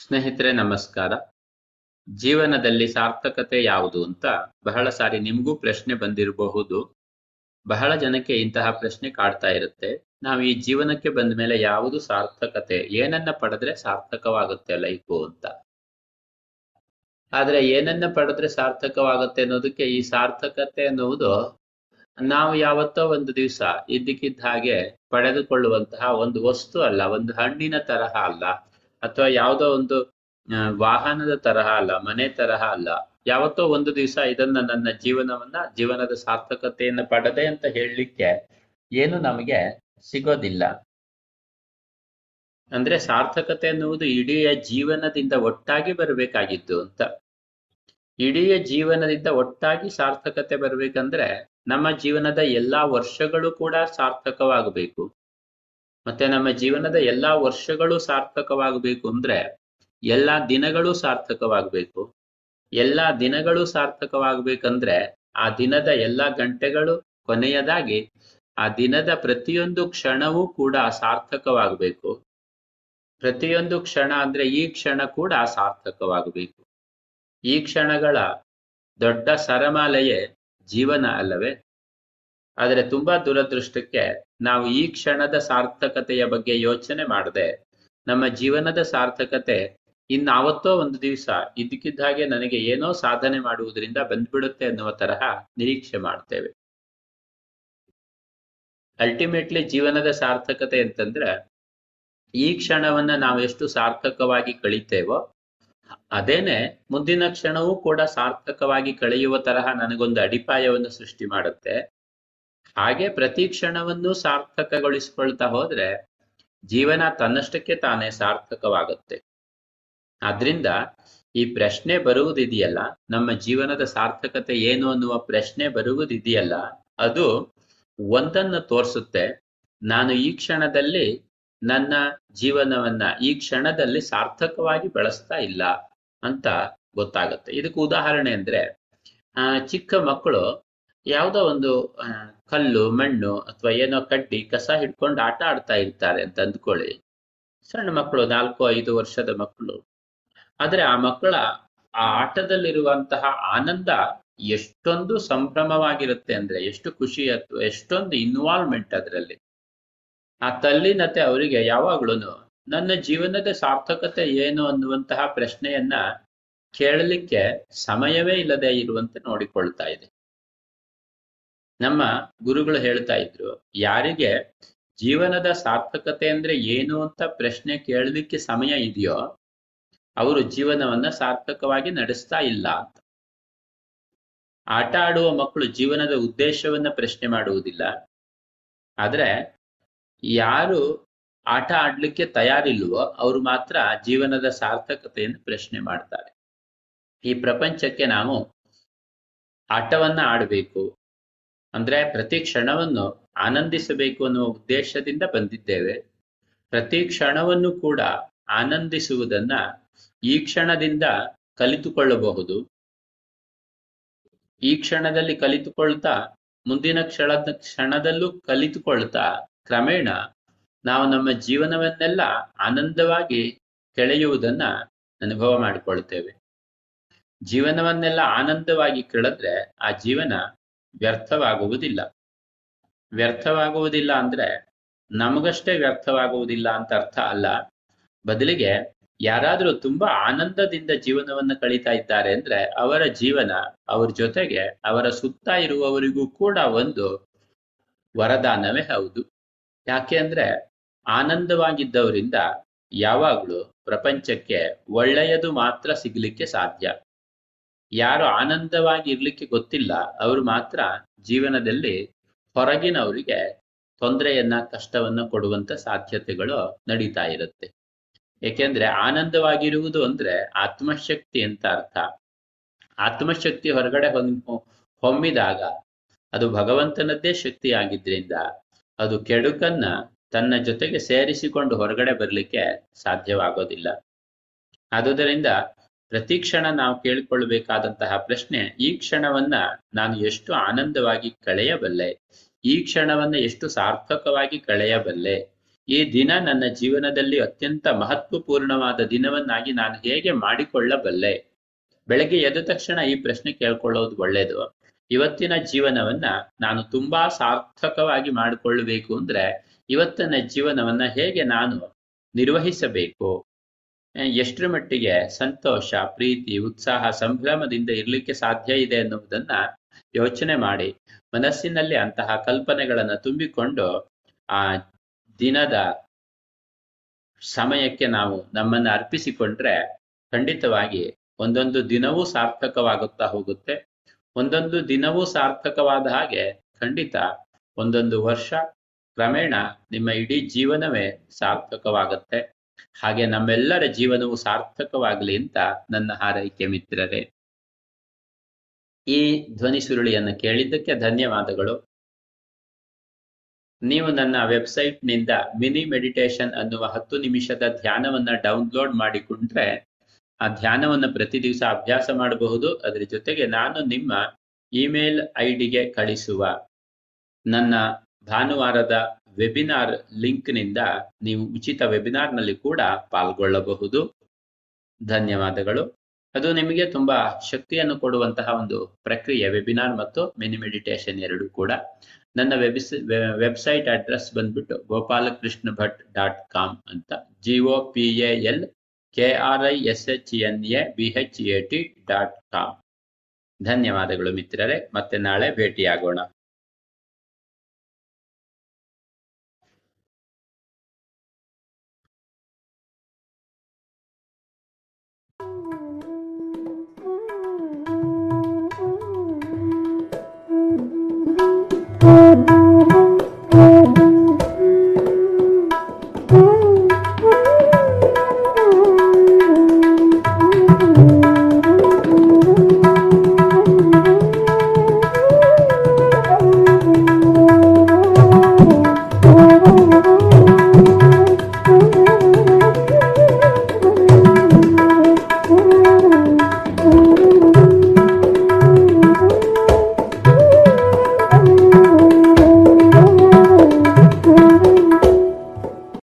ಸ್ನೇಹಿತರೆ, ನಮಸ್ಕಾರ. ಜೀವನದಲ್ಲಿ ಸಾರ್ಥಕತೆ ಯಾವುದು ಅಂತ ಬಹಳ ಸಾರಿ ನಿಮಗೂ ಪ್ರಶ್ನೆ ಬಂದಿರಬಹುದು. ಬಹಳ ಜನಕ್ಕೆ ಇಂತಹ ಪ್ರಶ್ನೆ ಕಾಡ್ತಾ ಇರುತ್ತೆ. ನಾವು ಈ ಜೀವನಕ್ಕೆ ಬಂದ ಮೇಲೆ ಯಾವುದು ಸಾರ್ಥಕತೆ? ಏನನ್ನ ಪಡೆದ್ರೆ ಸಾರ್ಥಕವಾಗುತ್ತೆ ಲೈಫು ಅಂತ. ಆದ್ರೆ ಏನನ್ನ ಪಡೆದ್ರೆ ಸಾರ್ಥಕವಾಗುತ್ತೆ ಅನ್ನೋದಕ್ಕೆ ಈ ಸಾರ್ಥಕತೆ ಅನ್ನುವುದು ನಾವು ಯಾವತ್ತೋ ಒಂದು ದಿವಸ ಇದ್ದಕ್ಕಿದ್ದ ಹಾಗೆ ಪಡೆದುಕೊಳ್ಳುವಂತಹ ಒಂದು ವಸ್ತು ಅಲ್ಲ, ಒಂದು ಹಣ್ಣಿನ ತರಹ ಅಲ್ಲ. ಅಥವಾ ಯಾವುದೋ ಒಂದು ವಾಹನದ ತರಹ ಅಲ್ಲ, ಮನೆ ತರಹ ಅಲ್ಲ, ಯಾವತ್ತೋ ಒಂದು ದಿವಸ ಇದನ್ನ ನನ್ನ ಜೀವನವನ್ನ, ಜೀವನದ ಸಾರ್ಥಕತೆಯನ್ನು ಪಡದೆ ಅಂತ ಹೇಳಲಿಕ್ಕೆ ಏನು ನಮಗೆ ಸಿಗೋದಿಲ್ಲ. ಅಂದ್ರೆ ಸಾರ್ಥಕತೆ ಅನ್ನುವುದು ಇಡೀ ಜೀವನದಿಂದ ಒಟ್ಟಾಗಿ ಬರಬೇಕಾಗಿದ್ದು ಅಂತ. ಇಡೀ ಜೀವನದಿಂದ ಒಟ್ಟಾಗಿ ಸಾರ್ಥಕತೆ ಬರ್ಬೇಕಂದ್ರೆ ನಮ್ಮ ಜೀವನದ ಎಲ್ಲಾ ವರ್ಷಗಳು ಕೂಡ ಸಾರ್ಥಕವಾಗಬೇಕು. ಮತ್ತೆ ನಮ್ಮ ಜೀವನದ ಎಲ್ಲಾ ವರ್ಷಗಳು ಸಾರ್ಥಕವಾಗಬೇಕು ಅಂದ್ರೆ ಎಲ್ಲಾ ದಿನಗಳು ಸಾರ್ಥಕವಾಗಬೇಕು. ಎಲ್ಲಾ ದಿನಗಳು ಸಾರ್ಥಕವಾಗಬೇಕಂದ್ರೆ ಆ ದಿನದ ಎಲ್ಲಾ ಗಂಟೆಗಳು ಕೊನೆಯದಾಗಿ ಆ ದಿನದ ಪ್ರತಿಯೊಂದು ಕ್ಷಣವೂ ಕೂಡ ಸಾರ್ಥಕವಾಗಬೇಕು. ಪ್ರತಿಯೊಂದು ಕ್ಷಣ ಅಂದ್ರೆ ಈ ಕ್ಷಣ ಕೂಡ ಸಾರ್ಥಕವಾಗಬೇಕು. ಈ ಕ್ಷಣಗಳ ದೊಡ್ಡ ಸರಮಾಲೆಯೇ ಜೀವನ ಅಲ್ಲವೇ? ಆದರೆ ತುಂಬಾ ದುರದೃಷ್ಟಕ್ಕೆ ನಾವು ಈ ಕ್ಷಣದ ಸಾರ್ಥಕತೆಯ ಬಗ್ಗೆ ಯೋಚನೆ ಮಾಡದೆ, ನಮ್ಮ ಜೀವನದ ಸಾರ್ಥಕತೆ ಇನ್ನಾವತ್ತೋ ಒಂದು ದಿವಸ ಇದ್ದಕ್ಕಿದ್ದ ಹಾಗೆ ನನಗೆ ಏನೋ ಸಾಧನೆ ಮಾಡುವುದರಿಂದ ಬಂದ್ಬಿಡುತ್ತೆ ಅನ್ನುವ ತರಹ ನಿರೀಕ್ಷೆ ಮಾಡ್ತೇವೆ. ಅಲ್ಟಿಮೇಟ್ಲಿ ಜೀವನದ ಸಾರ್ಥಕತೆ ಅಂತಂದ್ರೆ ಈ ಕ್ಷಣವನ್ನ ನಾವು ಎಷ್ಟು ಸಾರ್ಥಕವಾಗಿ ಕಳಿತೇವೋ, ಅದೇನೆ ಮುಂದಿನ ಕ್ಷಣವೂ ಕೂಡ ಸಾರ್ಥಕವಾಗಿ ಕಳೆಯುವ ತರಹ ನನಗೊಂದು ಅಡಿಪಾಯವನ್ನು ಸೃಷ್ಟಿ ಮಾಡುತ್ತೆ. ಹಾಗೆ ಪ್ರತಿ ಕ್ಷಣವನ್ನು ಸಾರ್ಥಕಗೊಳಿಸಿಕೊಳ್ತಾ ಹೋದ್ರೆ ಜೀವನ ತನ್ನಷ್ಟಕ್ಕೆ ತಾನೇ ಸಾರ್ಥಕವಾಗುತ್ತೆ. ಆದ್ರಿಂದ ಈ ಪ್ರಶ್ನೆ ಬರುವುದಿದೆಯಲ್ಲ, ನಮ್ಮ ಜೀವನದ ಸಾರ್ಥಕತೆ ಏನು ಅನ್ನುವ ಪ್ರಶ್ನೆ ಬರುವುದಿದೆಯಲ್ಲ, ಅದು ಒಂದನ್ನು ತೋರಿಸುತ್ತೆ, ನಾನು ಈ ಕ್ಷಣದಲ್ಲಿ ನನ್ನ ಜೀವನವನ್ನ ಈ ಕ್ಷಣದಲ್ಲಿ ಸಾರ್ಥಕವಾಗಿ ಬಳಸ್ತಾ ಇಲ್ಲ ಅಂತ ಗೊತ್ತಾಗುತ್ತೆ. ಇದಕ್ಕೆ ಉದಾಹರಣೆ ಅಂದ್ರೆ, ಆ ಚಿಕ್ಕ ಮಕ್ಕಳು ಯಾವುದೋ ಒಂದು ಕಲ್ಲು, ಮಣ್ಣು ಅಥವಾ ಏನೋ ಕಡ್ಡಿ, ಕಸ ಹಿಡ್ಕೊಂಡು ಆಟ ಆಡ್ತಾ ಇರ್ತಾರೆ ಅಂತ ಅಂದ್ಕೊಳ್ಳಿ. ಸಣ್ಣ ಮಕ್ಕಳು, ನಾಲ್ಕು, ಐದು ವರ್ಷದ ಮಕ್ಕಳು. ಆದ್ರೆ ಆ ಮಕ್ಕಳ ಆ ಆಟದಲ್ಲಿರುವಂತಹ ಆನಂದ ಎಷ್ಟೊಂದು ಸಂಭ್ರಮವಾಗಿರುತ್ತೆ ಅಂದ್ರೆ, ಎಷ್ಟು ಖುಷಿ ಅಥವಾ ಎಷ್ಟೊಂದು ಇನ್ವಾಲ್ವ್ಮೆಂಟ್ ಅದರಲ್ಲಿ. ಆ ತಲ್ಲಿನತೆ ಅವರಿಗೆ ಯಾವಾಗ್ಲೂ ನನ್ನ ಜೀವನದ ಸಾರ್ಥಕತೆ ಏನು ಅನ್ನುವಂತಹ ಪ್ರಶ್ನೆಯನ್ನ ಕೇಳಲಿಕ್ಕೆ ಸಮಯವೇ ಇಲ್ಲದೆ ಇರುವಂತೆ ನೋಡಿಕೊಳ್ತಾ ಇದೆ. ನಮ್ಮ ಗುರುಗಳು ಹೇಳ್ತಾ ಇದ್ರು, ಯಾರಿಗೆ ಜೀವನದ ಸಾರ್ಥಕತೆ ಅಂದ್ರೆ ಏನು ಅಂತ ಪ್ರಶ್ನೆ ಕೇಳಲಿಕ್ಕೆ ಸಮಯ ಇದೆಯೋ, ಅವರು ಜೀವನವನ್ನ ಸಾರ್ಥಕವಾಗಿ ನಡೆಸ್ತಾ ಇಲ್ಲ ಅಂತ. ಆಟ ಆಡುವ ಮಕ್ಕಳು ಜೀವನದ ಉದ್ದೇಶವನ್ನ ಪ್ರಶ್ನೆ ಮಾಡುವುದಿಲ್ಲ. ಆದ್ರೆ ಯಾರು ಆಟ ಆಡ್ಲಿಕ್ಕೆ ತಯಾರಿಲ್ವೋ, ಅವರು ಮಾತ್ರ ಜೀವನದ ಸಾರ್ಥಕತೆಯನ್ನು ಪ್ರಶ್ನೆ ಮಾಡ್ತಾರೆ. ಈ ಪ್ರಪಂಚಕ್ಕೆ ನಾವು ಆಟವನ್ನ ಆಡಬೇಕು ಅಂದ್ರೆ ಪ್ರತಿ ಕ್ಷಣವನ್ನು ಆನಂದಿಸಬೇಕು ಅನ್ನುವ ಉದ್ದೇಶದಿಂದ ಬಂದಿದ್ದೇವೆ. ಪ್ರತಿ ಕ್ಷಣವನ್ನು ಕೂಡ ಆನಂದಿಸುವುದನ್ನ ಈ ಕ್ಷಣದಿಂದ ಕಲಿತುಕೊಳ್ಳಬಹುದು. ಈ ಕ್ಷಣದಲ್ಲಿ ಕಲಿತುಕೊಳ್ತಾ, ಮುಂದಿನ ಕ್ಷಣ ಕ್ಷಣದಲ್ಲೂ ಕಲಿತುಕೊಳ್ತಾ ಕ್ರಮೇಣ ನಾವು ನಮ್ಮ ಜೀವನವನ್ನೆಲ್ಲ ಆನಂದವಾಗಿ ಕೆಳೆಯುವುದನ್ನ ಅನುಭವ ಮಾಡಿಕೊಳ್ತೇವೆ. ಜೀವನವನ್ನೆಲ್ಲ ಆನಂದವಾಗಿ ಕೆಳೆದ್ರೆ ಆ ಜೀವನ ವ್ಯರ್ಥವಾಗುವುದಿಲ್ಲ. ವ್ಯರ್ಥವಾಗುವುದಿಲ್ಲ ಅಂದ್ರೆ ನಮಗಷ್ಟೇ ವ್ಯರ್ಥವಾಗುವುದಿಲ್ಲ ಅಂತ ಅರ್ಥ ಅಲ್ಲ. ಬದಲಿಗೆ ಯಾರಾದ್ರೂ ತುಂಬಾ ಆನಂದದಿಂದ ಜೀವನವನ್ನು ಕಳೀತಾ ಇದ್ದಾರೆ ಅಂದ್ರೆ ಅವರ ಜೀವನ, ಅವ್ರ ಜೊತೆಗೆ ಅವರ ಸುತ್ತ ಇರುವವರಿಗೂ ಕೂಡ ಒಂದು ವರದಾನವೇ ಹೌದು. ಯಾಕೆ ಅಂದ್ರೆ ಆನಂದವಾಗಿದ್ದವರಿಂದ ಯಾವಾಗ್ಲೂ ಪ್ರಪಂಚಕ್ಕೆ ಒಳ್ಳೆಯದು ಮಾತ್ರ ಸಿಗ್ಲಿಕ್ಕೆ ಸಾಧ್ಯ. ಯಾರು ಆನಂದವಾಗಿ ಇರ್ಲಿಕ್ಕೆ ಗೊತ್ತಿಲ್ಲ, ಅವರು ಮಾತ್ರ ಜೀವನದಲ್ಲಿ ಹೊರಗಿನವರಿಗೆ ತೊಂದರೆಯನ್ನ, ಕಷ್ಟವನ್ನ ಕೊಡುವಂತ ಸಾಧ್ಯತೆಗಳು ನಡೀತಾ ಇರುತ್ತೆ. ಏಕೆಂದ್ರೆ ಆನಂದವಾಗಿರುವುದು ಅಂದ್ರೆ ಆತ್ಮಶಕ್ತಿ ಅಂತ ಅರ್ಥ. ಆತ್ಮಶಕ್ತಿ ಹೊರಗಡೆ ಹೊಮ್ಮಿದಾಗ ಅದು ಭಗವಂತನದ್ದೇ ಶಕ್ತಿ ಆಗಿದ್ರಿಂದ ಅದು ಕೆಡುಕನ್ನ ತನ್ನ ಜೊತೆಗೆ ಸೇರಿಸಿಕೊಂಡು ಹೊರಗಡೆ ಬರಲಿಕ್ಕೆ ಸಾಧ್ಯವಾಗೋದಿಲ್ಲ. ಆದುದರಿಂದ ಪ್ರತಿ ಕ್ಷಣ ನಾವು ಕೇಳಿಕೊಳ್ಳಬೇಕಾದಂತಹ ಪ್ರಶ್ನೆ, ಈ ಕ್ಷಣವನ್ನ ನಾನು ಎಷ್ಟು ಆನಂದವಾಗಿ ಕಳೆಯಬಲ್ಲೆ? ಈ ಕ್ಷಣವನ್ನ ಎಷ್ಟು ಸಾರ್ಥಕವಾಗಿ ಕಳೆಯಬಲ್ಲೆ? ಈ ದಿನ ನನ್ನ ಜೀವನದಲ್ಲಿ ಅತ್ಯಂತ ಮಹತ್ವಪೂರ್ಣವಾದ ದಿನವನ್ನಾಗಿ ನಾನು ಹೇಗೆ ಮಾಡಿಕೊಳ್ಳಬಲ್ಲೆ? ಬೆಳಗ್ಗೆ ಎದ್ದ ತಕ್ಷಣ ಈ ಪ್ರಶ್ನೆ ಕೇಳ್ಕೊಳ್ಳೋದು ಒಳ್ಳೇದು. ಇವತ್ತಿನ ಜೀವನವನ್ನ ನಾನು ತುಂಬಾ ಸಾರ್ಥಕವಾಗಿ ಮಾಡಿಕೊಳ್ಳಬೇಕು ಅಂದ್ರೆ ಇವತ್ತಿನ ಜೀವನವನ್ನ ಹೇಗೆ ನಾನು ನಿರ್ವಹಿಸಬೇಕು? ಎಷ್ಟರ ಮಟ್ಟಿಗೆ ಸಂತೋಷ, ಪ್ರೀತಿ, ಉತ್ಸಾಹ, ಸಂಭ್ರಮದಿಂದ ಇರ್ಲಿಕ್ಕೆ ಸಾಧ್ಯ ಇದೆ ಅನ್ನುವುದನ್ನ ಯೋಚನೆ ಮಾಡಿ ಮನಸ್ಸಿನಲ್ಲಿ ಅಂತಹ ಕಲ್ಪನೆಗಳನ್ನ ತುಂಬಿಕೊಂಡು ಆ ದಿನದ ಸಮಯಕ್ಕೆ ನಾವು ನಮ್ಮನ್ನ ಅರ್ಪಿಸಿಕೊಂಡ್ರೆ ಖಂಡಿತವಾಗಿ ಒಂದೊಂದು ದಿನವೂ ಸಾರ್ಥಕವಾಗುತ್ತಾ ಹೋಗುತ್ತೆ. ಒಂದೊಂದು ದಿನವೂ ಸಾರ್ಥಕವಾದ ಹಾಗೆ ಖಂಡಿತ ಒಂದೊಂದು ವರ್ಷ ಕ್ರಮೇಣ ನಿಮ್ಮ ಇಡೀ ಜೀವನವೇ ಸಾರ್ಥಕವಾಗುತ್ತೆ. ಹಾಗೆ ನಮ್ಮೆಲ್ಲರ ಜೀವನವು ಸಾರ್ಥಕವಾಗಲಿ ಅಂತ ನನ್ನ ಹಾರೈಕೆ ಮಿತ್ರರೇ. ಈ ಧ್ವನಿ ಸುರುಳಿಯನ್ನು ಕೇಳಿದ್ದಕ್ಕೆ ಧನ್ಯವಾದಗಳು. ನೀವು ನನ್ನ ವೆಬ್ಸೈಟ್ನಿಂದ ಮಿನಿ ಮೆಡಿಟೇಷನ್ ಅನ್ನುವ ಹತ್ತು ನಿಮಿಷದ ಧ್ಯಾನವನ್ನು ಡೌನ್ಲೋಡ್ ಮಾಡಿಕೊಂಡ್ರೆ ಆ ಧ್ಯಾನವನ್ನು ಪ್ರತಿ ದಿವಸ ಅಭ್ಯಾಸ ಮಾಡಬಹುದು. ಅದರ ಜೊತೆಗೆ ನಾನು ನಿಮ್ಮ ಇಮೇಲ್ ಐಡಿಗೆ ಡಿಗೆ ಕಳಿಸುವ ನನ್ನ ಭಾನುವಾರದ ವೆಬಿನಾರ್ ಲಿಂಕ್ನಿಂದ ನೀವು ಉಚಿತ ವೆಬಿನಾರ್ನಲ್ಲಿ ಕೂಡ ಪಾಲ್ಗೊಳ್ಳಬಹುದು. ಧನ್ಯವಾದಗಳು. ಅದು ನಿಮಗೆ ತುಂಬಾ ಶಕ್ತಿಯನ್ನು ಕೊಡುವಂತಹ ಒಂದು ಪ್ರಕ್ರಿಯೆ ವೆಬಿನಾರ್ ಮತ್ತು ಮಿನಿ ಮೆಡಿಟೇಷನ್ ಎರಡು ಕೂಡ. ನನ್ನ ವೆಬಿಸ್ ವೆಬ್ಸೈಟ್ ಅಡ್ರೆಸ್ ಬಂದ್ಬಿಟ್ಟು ಗೋಪಾಲಕೃಷ್ಣ ಭಟ್ ಡಾಟ್ ಕಾಮ್ ಅಂತ. G O P A L K R I S H N A B H A T dot com. ಧನ್ಯವಾದಗಳು ಮಿತ್ರರೇ. ಮತ್ತೆ ನಾಳೆ ಭೇಟಿಯಾಗೋಣ.